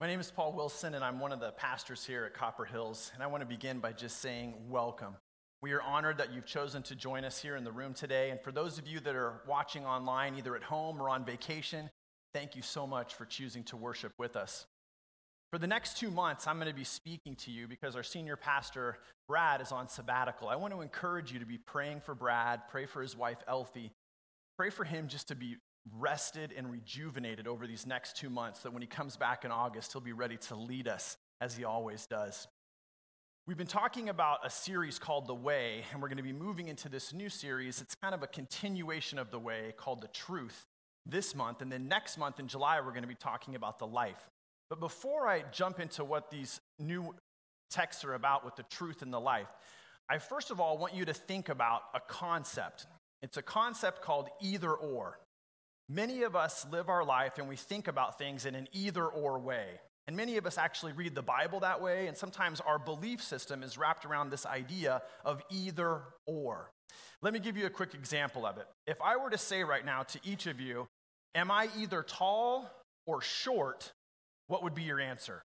My name is Paul Wilson, and I'm one of the pastors here at Copper Hills. And I want to begin by just saying welcome. We are honored that you've chosen to join us here in the room today. And for those of you that are watching online, either at home or on vacation, thank you so much for choosing to worship with us. For the next two months, I'm going to be speaking to you because our senior pastor, Brad, is on sabbatical. I want to encourage you to be praying for Brad, pray for his wife, Elfie. Pray for him just to be rested and rejuvenated over these next two months, that when he comes back in August, he'll be ready to lead us as he always does. We've been talking about a series called The Way, and we're going to be moving into this new series. It's kind of a continuation of The Way called The Truth this month. And then next month in July, we're going to be talking about the life. But before I jump into what these new texts are about with the truth and the life, I first of all want you to think about a concept. It's a concept called either or. Many of us live our life and we think about things in an either or way. And many of us actually read the Bible that way, and sometimes our belief system is wrapped around this idea of either or. Let me give you a quick example of it. If I were to say right now to each of you, Am I either tall or short? What would be your answer?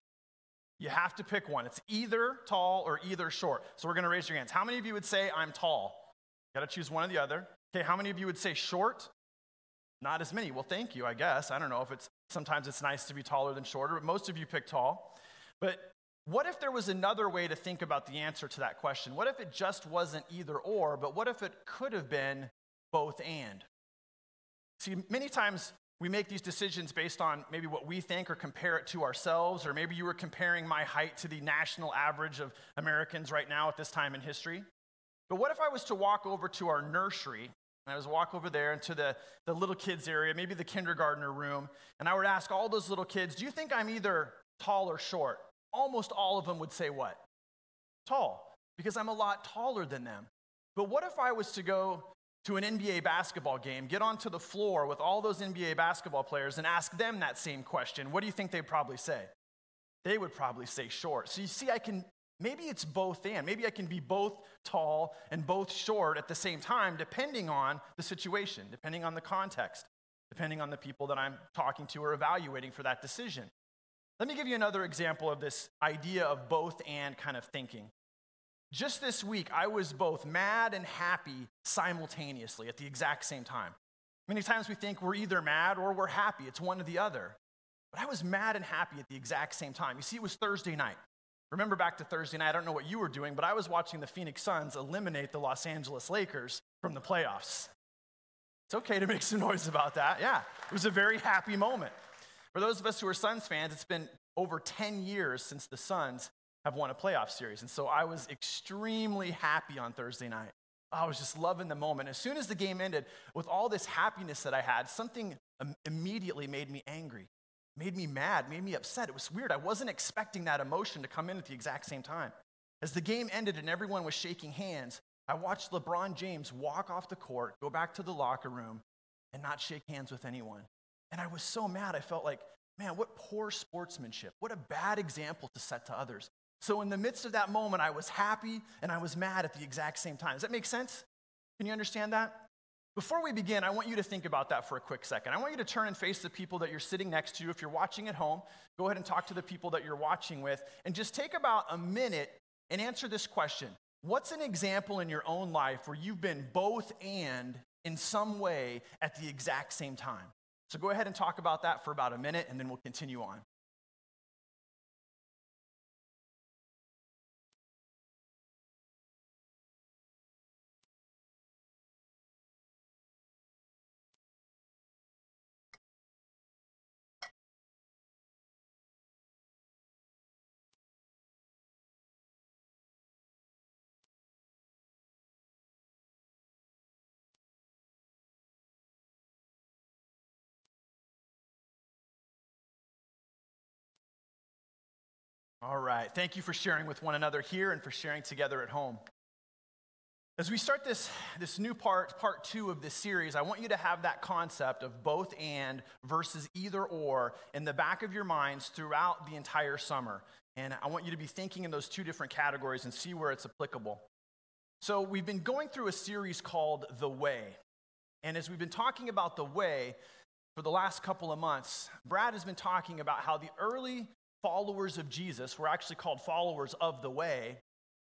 You have to pick one. It's either tall or either short. So we're going to raise your hands. How many of you would say I'm tall? You Got to choose one or the other. Okay, how many of you would say short? Not as many. Well, thank you, I guess. I don't know if it's sometimes it's nice to be taller than shorter, but most of you pick tall. But what if there was another way to think about the answer to that question? What if it just wasn't either or, but what if it could have been both and? See, many times we make these decisions based on maybe what we think or compare it to ourselves, or maybe you were comparing my height to the national average of Americans right now at this time in history. But what if I was to walk over to our nursery I was walk over there into the, the little kids area, maybe the kindergartner room, and I would ask all those little kids, do you think I'm either tall or short? Almost all of them would say what? Tall, because I'm a lot taller than them. But what if I was to go to an NBA basketball game, get onto the floor with all those NBA basketball players and ask them that same question? What do you think they'd probably say? They would probably say short. So you see, I can Maybe it's both and. Maybe I can be both tall and both short at the same time, depending on the situation, depending on the context, depending on the people that I'm talking to or evaluating for that decision. Let me give you another example of this idea of both and kind of thinking. Just this week, I was both mad and happy simultaneously at the exact same time. Many times we think we're either mad or we're happy, it's one or the other. But I was mad and happy at the exact same time. You see, it was Thursday night. Remember back to Thursday night, I don't know what you were doing, but I was watching the Phoenix Suns eliminate the Los Angeles Lakers from the playoffs. It's okay to make some noise about that. Yeah, it was a very happy moment. For those of us who are Suns fans, it's been over 10 years since the Suns have won a playoff series. And so I was extremely happy on Thursday night. I was just loving the moment. As soon as the game ended, with all this happiness that I had, something immediately made me angry made me mad, made me upset. It was weird. I wasn't expecting that emotion to come in at the exact same time. As the game ended and everyone was shaking hands, I watched LeBron James walk off the court, go back to the locker room, and not shake hands with anyone. And I was so mad. I felt like, man, what poor sportsmanship. What a bad example to set to others. So, in the midst of that moment, I was happy and I was mad at the exact same time. Does that make sense? Can you understand that? Before we begin, I want you to think about that for a quick second. I want you to turn and face the people that you're sitting next to. If you're watching at home, go ahead and talk to the people that you're watching with, and just take about a minute and answer this question What's an example in your own life where you've been both and in some way at the exact same time? So go ahead and talk about that for about a minute, and then we'll continue on. All right. Thank you for sharing with one another here and for sharing together at home. As we start this, this new part, part two of this series, I want you to have that concept of both and versus either or in the back of your minds throughout the entire summer. And I want you to be thinking in those two different categories and see where it's applicable. So, we've been going through a series called The Way. And as we've been talking about the way for the last couple of months, Brad has been talking about how the early followers of Jesus were actually called followers of the way,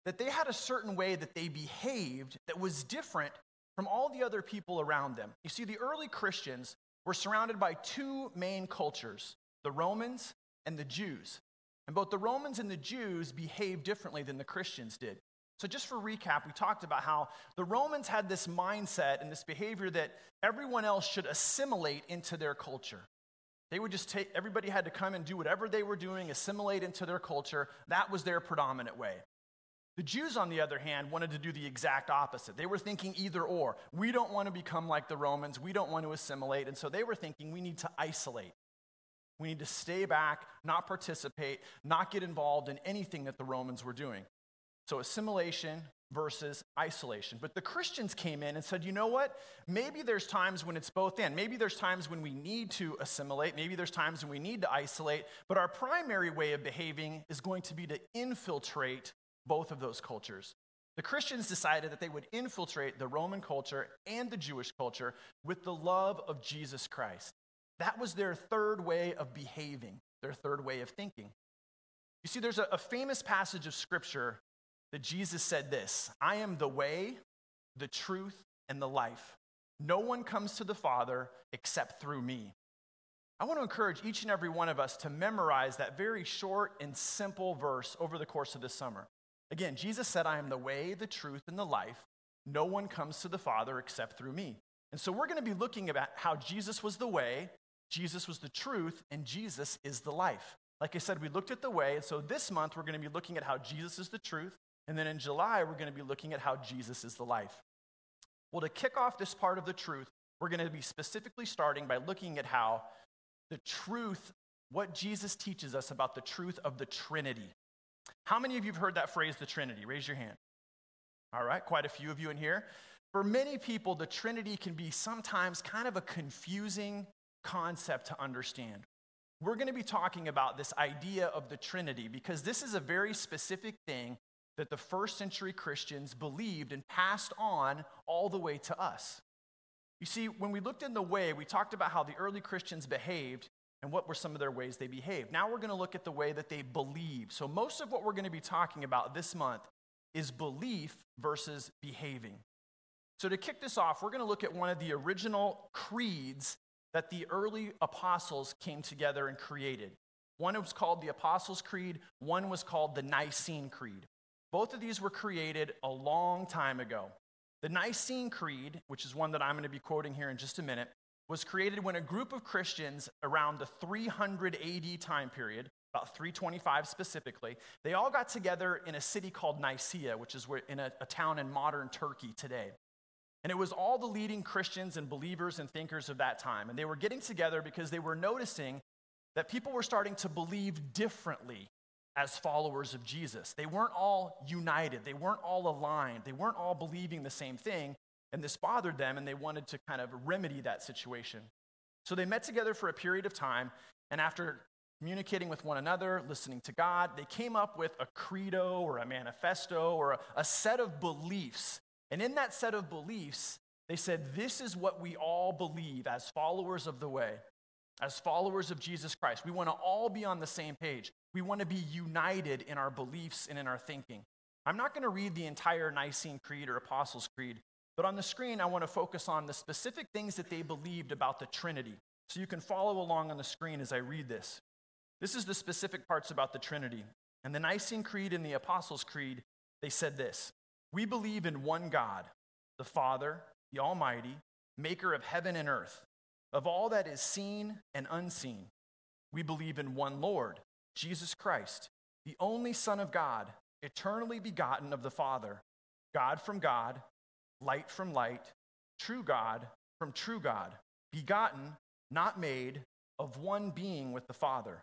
that they had a certain way that they behaved that was different from all the other people around them. You see, the early Christians were surrounded by two main cultures the Romans and the Jews. And both the Romans and the Jews behaved differently than the Christians did. So, just for recap, we talked about how the Romans had this mindset and this behavior that everyone else should assimilate into their culture. They would just take, everybody had to come and do whatever they were doing, assimilate into their culture. That was their predominant way. The Jews, on the other hand, wanted to do the exact opposite. They were thinking either or. We don't want to become like the Romans. We don't want to assimilate. And so they were thinking we need to isolate. We need to stay back, not participate, not get involved in anything that the Romans were doing. So assimilation versus isolation. But the Christians came in and said, you know what? Maybe there's times when it's both in. Maybe there's times when we need to assimilate. Maybe there's times when we need to isolate. But our primary way of behaving is going to be to infiltrate both of those cultures. The Christians decided that they would infiltrate the Roman culture and the Jewish culture with the love of Jesus Christ. That was their third way of behaving, their third way of thinking. You see, there's a, a famous passage of scripture that Jesus said this I am the way, the truth, and the life. No one comes to the Father except through me. I want to encourage each and every one of us to memorize that very short and simple verse over the course of this summer. Again, Jesus said, I am the way, the truth, and the life. No one comes to the Father except through me. And so we're going to be looking about how Jesus was the way, Jesus was the truth, and Jesus is the life. Like I said, we looked at the way, and so this month we're going to be looking at how Jesus is the truth, and then in July we're going to be looking at how Jesus is the life. Well, to kick off this part of the truth, we're going to be specifically starting by looking at how the truth, what Jesus teaches us about the truth of the Trinity. How many of you have heard that phrase, the Trinity? Raise your hand. All right, quite a few of you in here. For many people, the Trinity can be sometimes kind of a confusing concept to understand. We're going to be talking about this idea of the Trinity because this is a very specific thing that the first century Christians believed and passed on all the way to us. You see, when we looked in the way, we talked about how the early Christians behaved and what were some of their ways they behaved. Now we're going to look at the way that they believe. So, most of what we're going to be talking about this month is belief versus behaving. So, to kick this off, we're going to look at one of the original creeds that the early apostles came together and created. One was called the Apostles' Creed, one was called the Nicene Creed. Both of these were created a long time ago. The Nicene Creed, which is one that I'm going to be quoting here in just a minute, was created when a group of Christians around the 300 AD time period, about 325 specifically, they all got together in a city called Nicaea, which is in a, a town in modern Turkey today. And it was all the leading Christians and believers and thinkers of that time. And they were getting together because they were noticing that people were starting to believe differently as followers of Jesus. They weren't all united, they weren't all aligned, they weren't all believing the same thing. And this bothered them, and they wanted to kind of remedy that situation. So they met together for a period of time, and after communicating with one another, listening to God, they came up with a credo or a manifesto or a, a set of beliefs. And in that set of beliefs, they said, This is what we all believe as followers of the way, as followers of Jesus Christ. We want to all be on the same page. We want to be united in our beliefs and in our thinking. I'm not going to read the entire Nicene Creed or Apostles' Creed, but on the screen, I want to focus on the specific things that they believed about the Trinity. So you can follow along on the screen as I read this. This is the specific parts about the Trinity. And the Nicene Creed and the Apostles' Creed, they said this We believe in one God, the Father, the Almighty, maker of heaven and earth, of all that is seen and unseen. We believe in one Lord, Jesus Christ, the only Son of God, eternally begotten of the Father, God from God light from light, true God from true God, begotten, not made, of one being with the Father.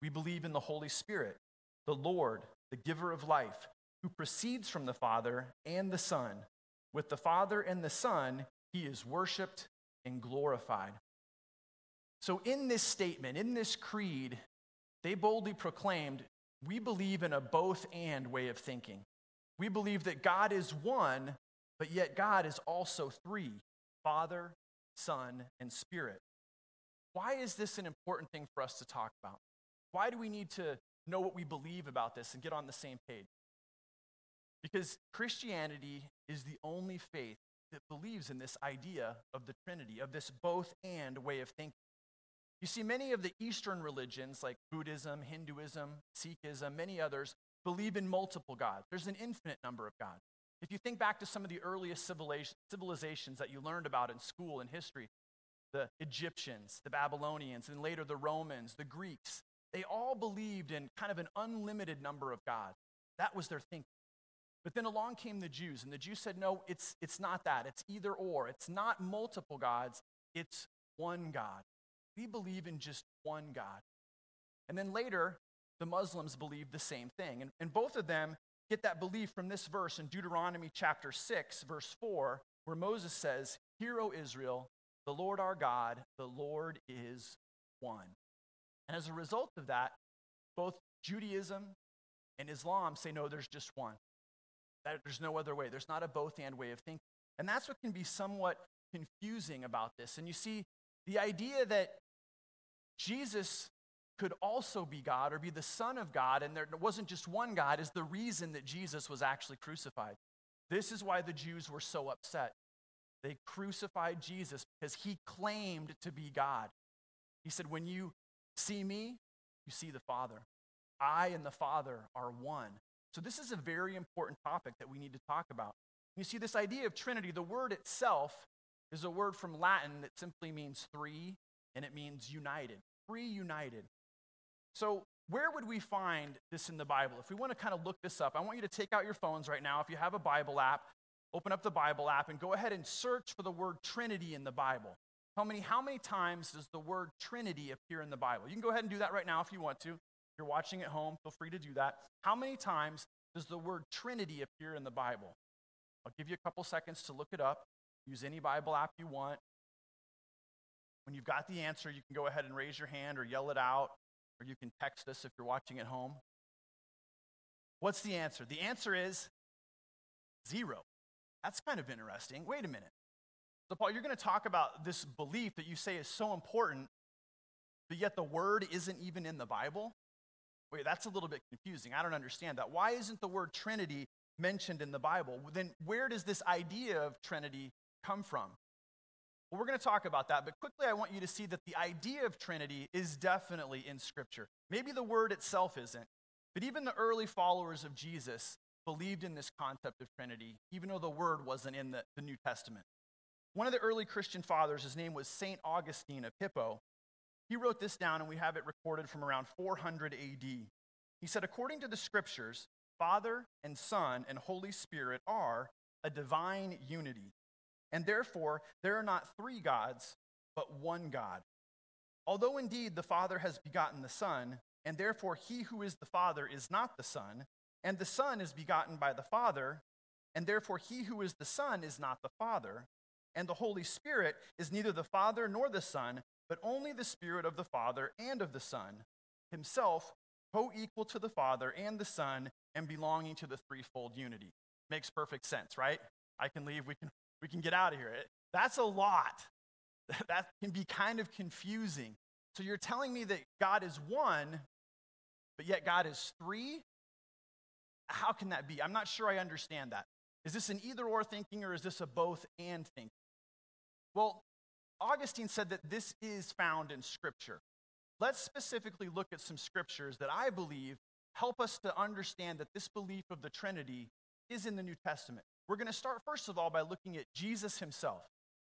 We believe in the Holy Spirit, the Lord, the giver of life, who proceeds from the Father and the Son. With the Father and the Son, he is worshiped and glorified. So, in this statement, in this creed, they boldly proclaimed, We believe in a both and way of thinking. We believe that God is one, but yet, God is also three Father, Son, and Spirit. Why is this an important thing for us to talk about? Why do we need to know what we believe about this and get on the same page? Because Christianity is the only faith that believes in this idea of the Trinity, of this both and way of thinking. You see, many of the Eastern religions, like Buddhism, Hinduism, Sikhism, many others, believe in multiple gods. There's an infinite number of gods. If you think back to some of the earliest civilizations that you learned about in school and history, the Egyptians, the Babylonians, and later the Romans, the Greeks, they all believed in kind of an unlimited number of gods. That was their thinking. But then along came the Jews, and the Jews said, no, it's, it's not that. It's either or. It's not multiple gods, it's one God. We believe in just one God. And then later, the Muslims believed the same thing. And, and both of them get that belief from this verse in Deuteronomy chapter 6, verse 4, where Moses says, Hear, O Israel, the Lord our God, the Lord is one. And as a result of that, both Judaism and Islam say, no, there's just one. That there's no other way. There's not a both and way of thinking. And that's what can be somewhat confusing about this. And you see, the idea that Jesus could also be God or be the Son of God, and there wasn't just one God, is the reason that Jesus was actually crucified. This is why the Jews were so upset. They crucified Jesus because he claimed to be God. He said, When you see me, you see the Father. I and the Father are one. So, this is a very important topic that we need to talk about. You see, this idea of Trinity, the word itself is a word from Latin that simply means three and it means united. Three united. So, where would we find this in the Bible? If we want to kind of look this up, I want you to take out your phones right now. If you have a Bible app, open up the Bible app and go ahead and search for the word Trinity in the Bible. How many, how many times does the word Trinity appear in the Bible? You can go ahead and do that right now if you want to. You're watching at home, feel free to do that. How many times does the word Trinity appear in the Bible? I'll give you a couple seconds to look it up. Use any Bible app you want. When you've got the answer, you can go ahead and raise your hand or yell it out, or you can text us if you're watching at home. What's the answer? The answer is zero. That's kind of interesting. Wait a minute. So, Paul, you're going to talk about this belief that you say is so important, but yet the word isn't even in the Bible? Wait, that's a little bit confusing. I don't understand that. Why isn't the word Trinity mentioned in the Bible? Then where does this idea of Trinity come from? Well, we're going to talk about that, but quickly I want you to see that the idea of Trinity is definitely in Scripture. Maybe the word itself isn't, but even the early followers of Jesus believed in this concept of Trinity, even though the word wasn't in the, the New Testament. One of the early Christian fathers, his name was St. Augustine of Hippo. He wrote this down, and we have it recorded from around 400 AD. He said, According to the scriptures, Father and Son and Holy Spirit are a divine unity, and therefore there are not three gods, but one God. Although indeed the Father has begotten the Son, and therefore he who is the Father is not the Son, and the Son is begotten by the Father, and therefore he who is the Son is not the Father, and the Holy Spirit is neither the Father nor the Son, but only the Spirit of the Father and of the Son, himself co equal to the Father and the Son, and belonging to the threefold unity. Makes perfect sense, right? I can leave, we can, we can get out of here. That's a lot. That can be kind of confusing. So you're telling me that God is one, but yet God is three? How can that be? I'm not sure I understand that. Is this an either or thinking or is this a both and thinking? Well, Augustine said that this is found in Scripture. Let's specifically look at some scriptures that I believe help us to understand that this belief of the Trinity is in the New Testament. We're going to start, first of all, by looking at Jesus himself.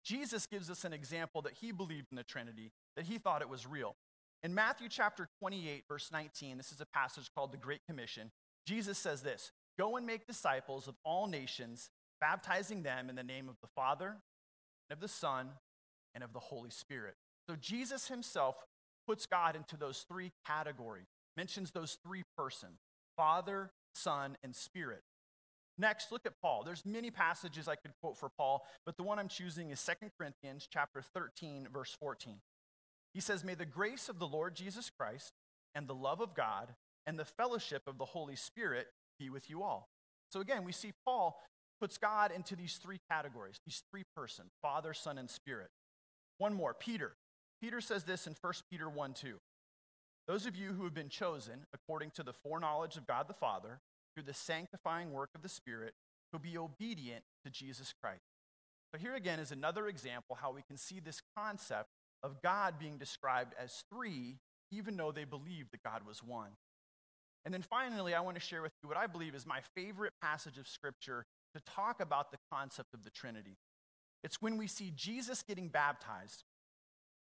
Jesus gives us an example that he believed in the Trinity, that he thought it was real. In Matthew chapter 28, verse 19, this is a passage called the Great Commission. Jesus says this Go and make disciples of all nations, baptizing them in the name of the Father, and of the Son, and of the Holy Spirit. So Jesus himself puts God into those three categories, mentions those three persons Father, Son, and Spirit. Next, look at Paul. There's many passages I could quote for Paul, but the one I'm choosing is 2 Corinthians chapter 13 verse 14. He says, "May the grace of the Lord Jesus Christ and the love of God and the fellowship of the Holy Spirit be with you all." So again, we see Paul puts God into these three categories, these three persons, Father, Son, and Spirit. One more, Peter. Peter says this in 1 Peter 1 2. Those of you who have been chosen according to the foreknowledge of God the Father, through the sanctifying work of the Spirit, who be obedient to Jesus Christ. So, here again is another example how we can see this concept of God being described as three, even though they believed that God was one. And then finally, I want to share with you what I believe is my favorite passage of Scripture to talk about the concept of the Trinity. It's when we see Jesus getting baptized.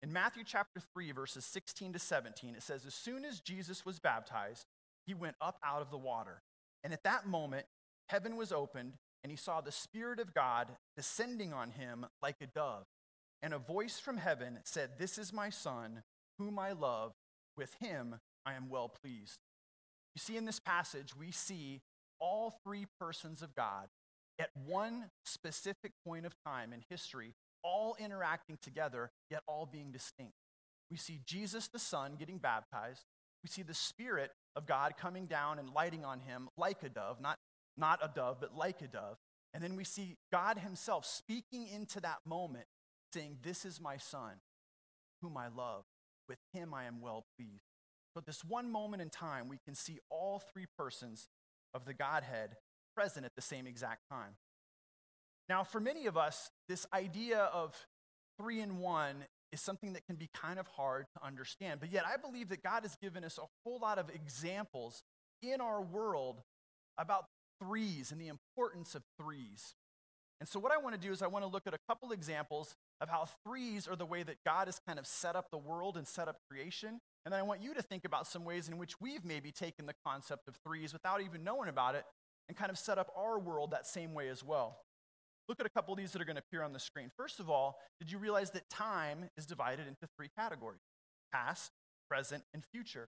In Matthew chapter 3, verses 16 to 17, it says, As soon as Jesus was baptized, he went up out of the water. And at that moment, heaven was opened, and he saw the Spirit of God descending on him like a dove. And a voice from heaven said, This is my Son, whom I love. With him I am well pleased. You see, in this passage, we see all three persons of God at one specific point of time in history, all interacting together, yet all being distinct. We see Jesus the Son getting baptized. We see the Spirit of God coming down and lighting on him like a dove, not, not a dove, but like a dove. And then we see God Himself speaking into that moment, saying, This is my Son, whom I love. With him I am well pleased. So, this one moment in time, we can see all three persons of the Godhead present at the same exact time. Now, for many of us, this idea of three in one is something that can be kind of hard to understand. But yet, I believe that God has given us a whole lot of examples in our world about threes and the importance of threes. And so, what I want to do is, I want to look at a couple examples of how threes are the way that God has kind of set up the world and set up creation. And then I want you to think about some ways in which we've maybe taken the concept of threes without even knowing about it and kind of set up our world that same way as well. Look at a couple of these that are going to appear on the screen. First of all, did you realize that time is divided into three categories past, present, and future?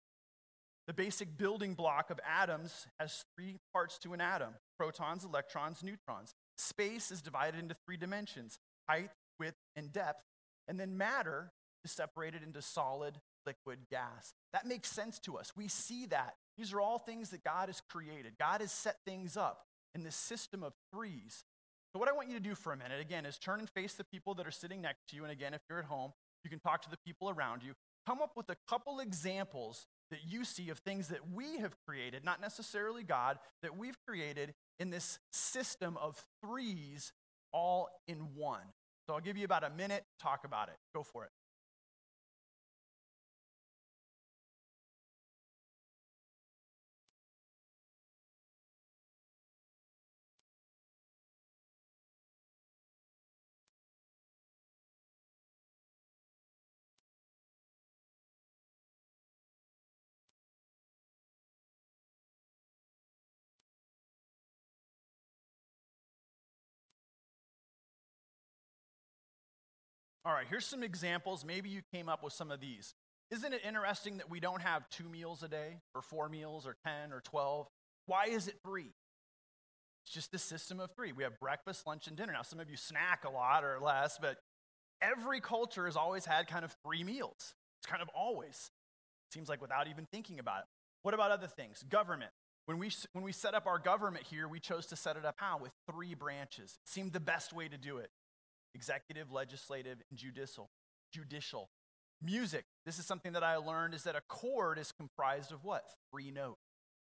The basic building block of atoms has three parts to an atom protons, electrons, neutrons. Space is divided into three dimensions height, width, and depth. And then matter is separated into solid, liquid, gas. That makes sense to us. We see that. These are all things that God has created. God has set things up in this system of threes. So, what I want you to do for a minute, again, is turn and face the people that are sitting next to you. And again, if you're at home, you can talk to the people around you. Come up with a couple examples that you see of things that we have created, not necessarily God, that we've created in this system of threes all in one. So I'll give you about a minute, to talk about it. Go for it. All right, here's some examples. Maybe you came up with some of these. Isn't it interesting that we don't have two meals a day, or four meals, or 10, or 12? Why is it three? It's just the system of three. We have breakfast, lunch, and dinner. Now, some of you snack a lot or less, but every culture has always had kind of three meals. It's kind of always. Seems like without even thinking about it. What about other things? Government. When we, when we set up our government here, we chose to set it up how? With three branches. It seemed the best way to do it executive, legislative, and judicial. Judicial. Music. This is something that I learned is that a chord is comprised of what? Three notes.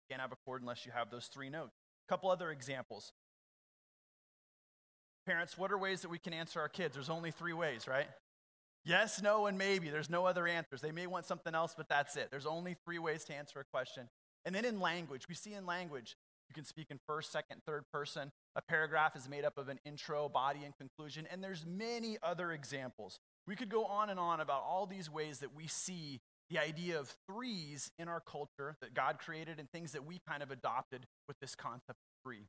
You can't have a chord unless you have those three notes. A couple other examples. Parents, what are ways that we can answer our kids? There's only three ways, right? Yes, no, and maybe. There's no other answers. They may want something else, but that's it. There's only three ways to answer a question. And then in language, we see in language, you can speak in first, second, third person. A paragraph is made up of an intro, body, and conclusion, and there's many other examples. We could go on and on about all these ways that we see the idea of threes in our culture that God created and things that we kind of adopted with this concept of three.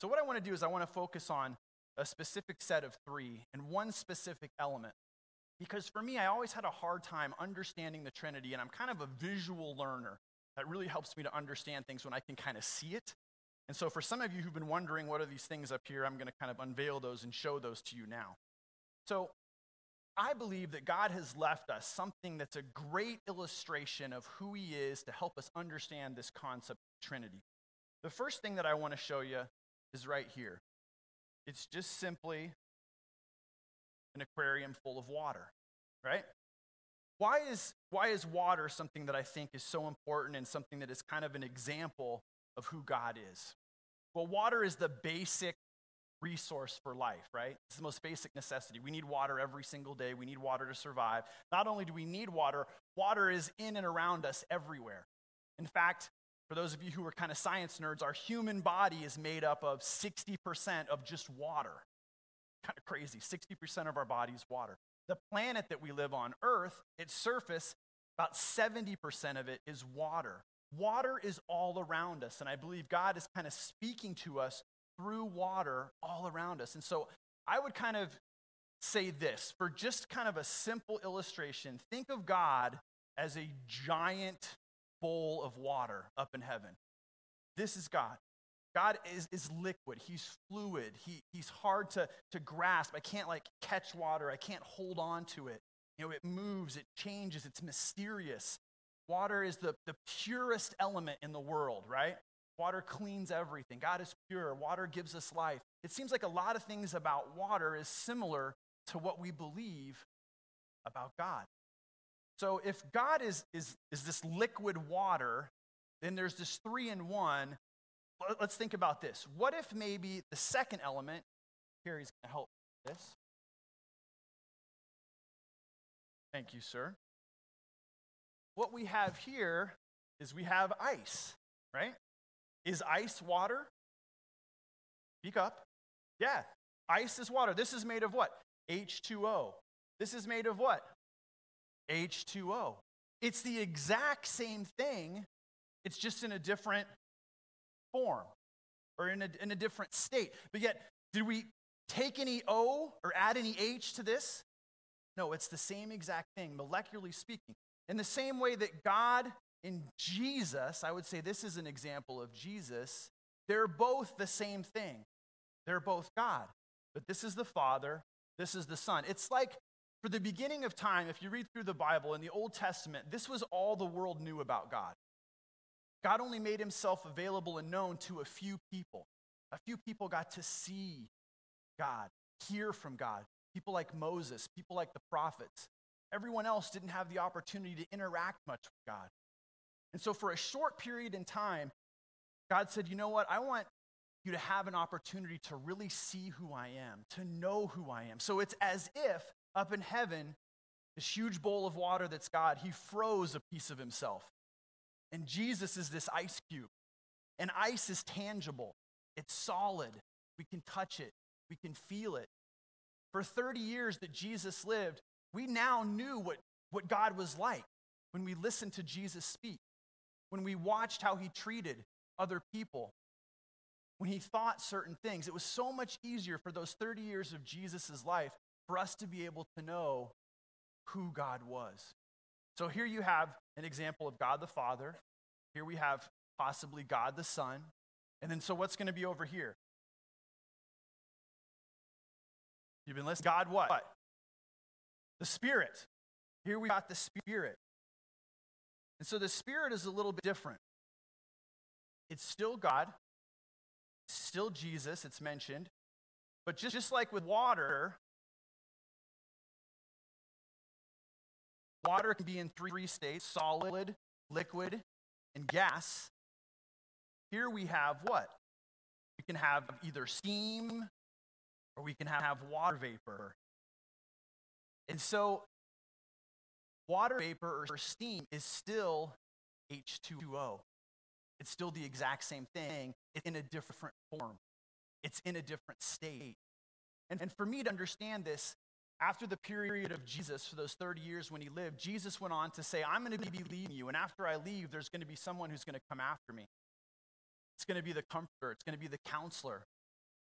So, what I want to do is I want to focus on a specific set of three and one specific element. Because for me, I always had a hard time understanding the Trinity, and I'm kind of a visual learner. That really helps me to understand things when I can kind of see it and so, for some of you who've been wondering what are these things up here, I'm going to kind of unveil those and show those to you now. So, I believe that God has left us something that's a great illustration of who He is to help us understand this concept of Trinity. The first thing that I want to show you is right here. It's just simply an aquarium full of water, right? why is, why is water something that I think is so important and something that is kind of an example of who God is? Well, water is the basic resource for life, right? It's the most basic necessity. We need water every single day. We need water to survive. Not only do we need water, water is in and around us everywhere. In fact, for those of you who are kind of science nerds, our human body is made up of 60% of just water. Kind of crazy. 60% of our body is water. The planet that we live on, Earth, its surface, about 70% of it is water. Water is all around us, and I believe God is kind of speaking to us through water all around us. And so I would kind of say this for just kind of a simple illustration think of God as a giant bowl of water up in heaven. This is God. God is, is liquid. He's fluid. He, he's hard to, to grasp. I can't like catch water. I can't hold on to it. You know, it moves, it changes, it's mysterious. Water is the, the purest element in the world, right? Water cleans everything. God is pure. Water gives us life. It seems like a lot of things about water is similar to what we believe about God. So if God is, is, is this liquid water, then there's this three in one. Let's think about this. What if maybe the second element, here he's going to help this. Thank you, sir. What we have here is we have ice, right? Is ice water? Speak up. Yeah, ice is water. This is made of what? H2O. This is made of what? H2O. It's the exact same thing, it's just in a different form or in a, in a different state. But yet, did we take any O or add any H to this? No, it's the same exact thing, molecularly speaking. In the same way that God and Jesus, I would say this is an example of Jesus, they're both the same thing. They're both God. But this is the Father, this is the Son. It's like for the beginning of time, if you read through the Bible in the Old Testament, this was all the world knew about God. God only made himself available and known to a few people. A few people got to see God, hear from God. People like Moses, people like the prophets. Everyone else didn't have the opportunity to interact much with God. And so, for a short period in time, God said, You know what? I want you to have an opportunity to really see who I am, to know who I am. So, it's as if up in heaven, this huge bowl of water that's God, he froze a piece of himself. And Jesus is this ice cube. And ice is tangible, it's solid. We can touch it, we can feel it. For 30 years that Jesus lived, we now knew what, what God was like when we listened to Jesus speak, when we watched how he treated other people, when he thought certain things. It was so much easier for those 30 years of Jesus' life for us to be able to know who God was. So here you have an example of God the Father. Here we have possibly God the Son. And then, so what's going to be over here? You've been listening. God what? The Spirit. Here we got the Spirit. And so the Spirit is a little bit different. It's still God, still Jesus, it's mentioned. But just, just like with water, Water can be in three states solid, liquid, and gas. Here we have what? We can have either steam or we can have water vapor. And so, water vapor or steam is still H2O. It's still the exact same thing, it's in a different form, it's in a different state. And, and for me to understand this, after the period of Jesus, for those 30 years when he lived, Jesus went on to say, I'm going to be leaving you, and after I leave, there's going to be someone who's going to come after me. It's going to be the comforter, it's going to be the counselor.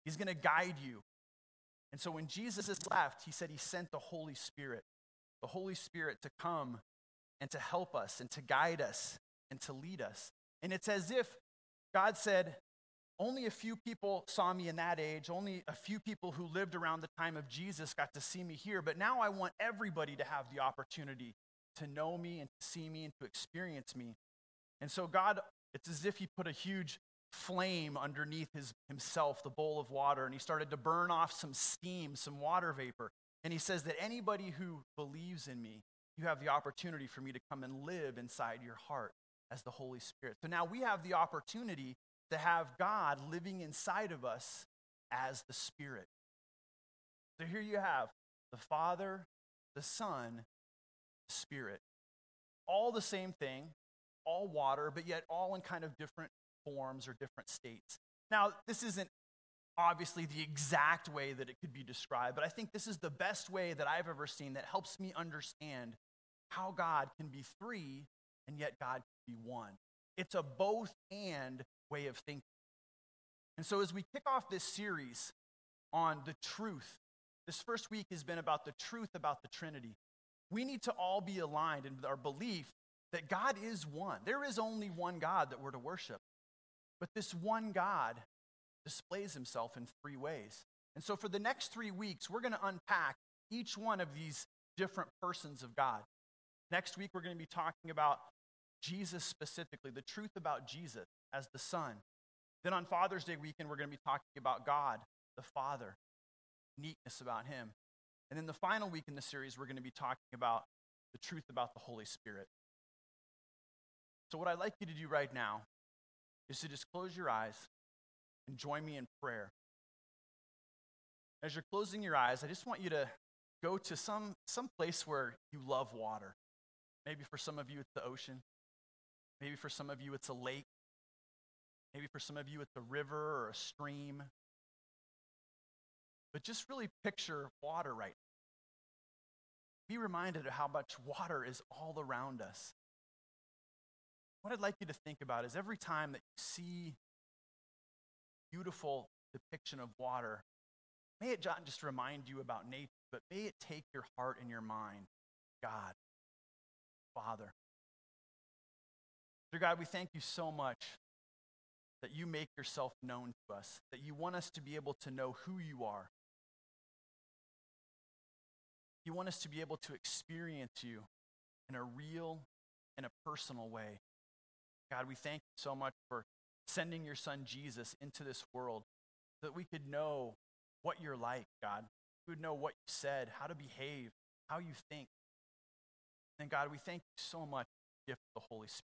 He's going to guide you. And so when Jesus is left, he said he sent the Holy Spirit, the Holy Spirit to come and to help us and to guide us and to lead us. And it's as if God said, only a few people saw me in that age. Only a few people who lived around the time of Jesus got to see me here. But now I want everybody to have the opportunity to know me and to see me and to experience me. And so, God, it's as if He put a huge flame underneath his, himself, the bowl of water, and He started to burn off some steam, some water vapor. And He says that anybody who believes in me, you have the opportunity for me to come and live inside your heart as the Holy Spirit. So now we have the opportunity to have God living inside of us as the Spirit. So here you have the Father, the Son, the Spirit. All the same thing, all water, but yet all in kind of different forms or different states. Now, this isn't obviously the exact way that it could be described, but I think this is the best way that I've ever seen that helps me understand how God can be three and yet God can be one. It's a both and way of thinking. And so, as we kick off this series on the truth, this first week has been about the truth about the Trinity. We need to all be aligned in our belief that God is one. There is only one God that we're to worship. But this one God displays himself in three ways. And so, for the next three weeks, we're going to unpack each one of these different persons of God. Next week, we're going to be talking about Jesus specifically, the truth about Jesus as the Son. Then on Father's Day weekend, we're going to be talking about God, the Father, neatness about Him. And then the final week in the series, we're going to be talking about the truth about the Holy Spirit. So, what I'd like you to do right now is to just close your eyes and join me in prayer. As you're closing your eyes, I just want you to go to some, some place where you love water. Maybe for some of you, it's the ocean. Maybe for some of you, it's a lake. Maybe for some of you, it's a river or a stream. But just really picture water right now. Be reminded of how much water is all around us. What I'd like you to think about is every time that you see beautiful depiction of water, may it not just remind you about nature, but may it take your heart and your mind, God, Father. Dear God, we thank you so much that you make yourself known to us, that you want us to be able to know who you are. You want us to be able to experience you in a real and a personal way. God, we thank you so much for sending your son Jesus into this world so that we could know what you're like, God. We would know what you said, how to behave, how you think. And God, we thank you so much for the gift of the Holy Spirit.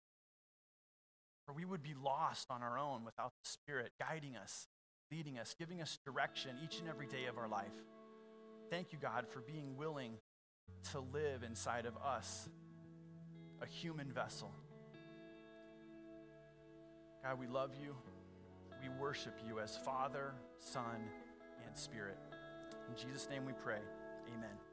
For we would be lost on our own without the Spirit guiding us, leading us, giving us direction each and every day of our life. Thank you, God, for being willing to live inside of us, a human vessel. God, we love you. We worship you as Father, Son, and Spirit. In Jesus' name we pray. Amen.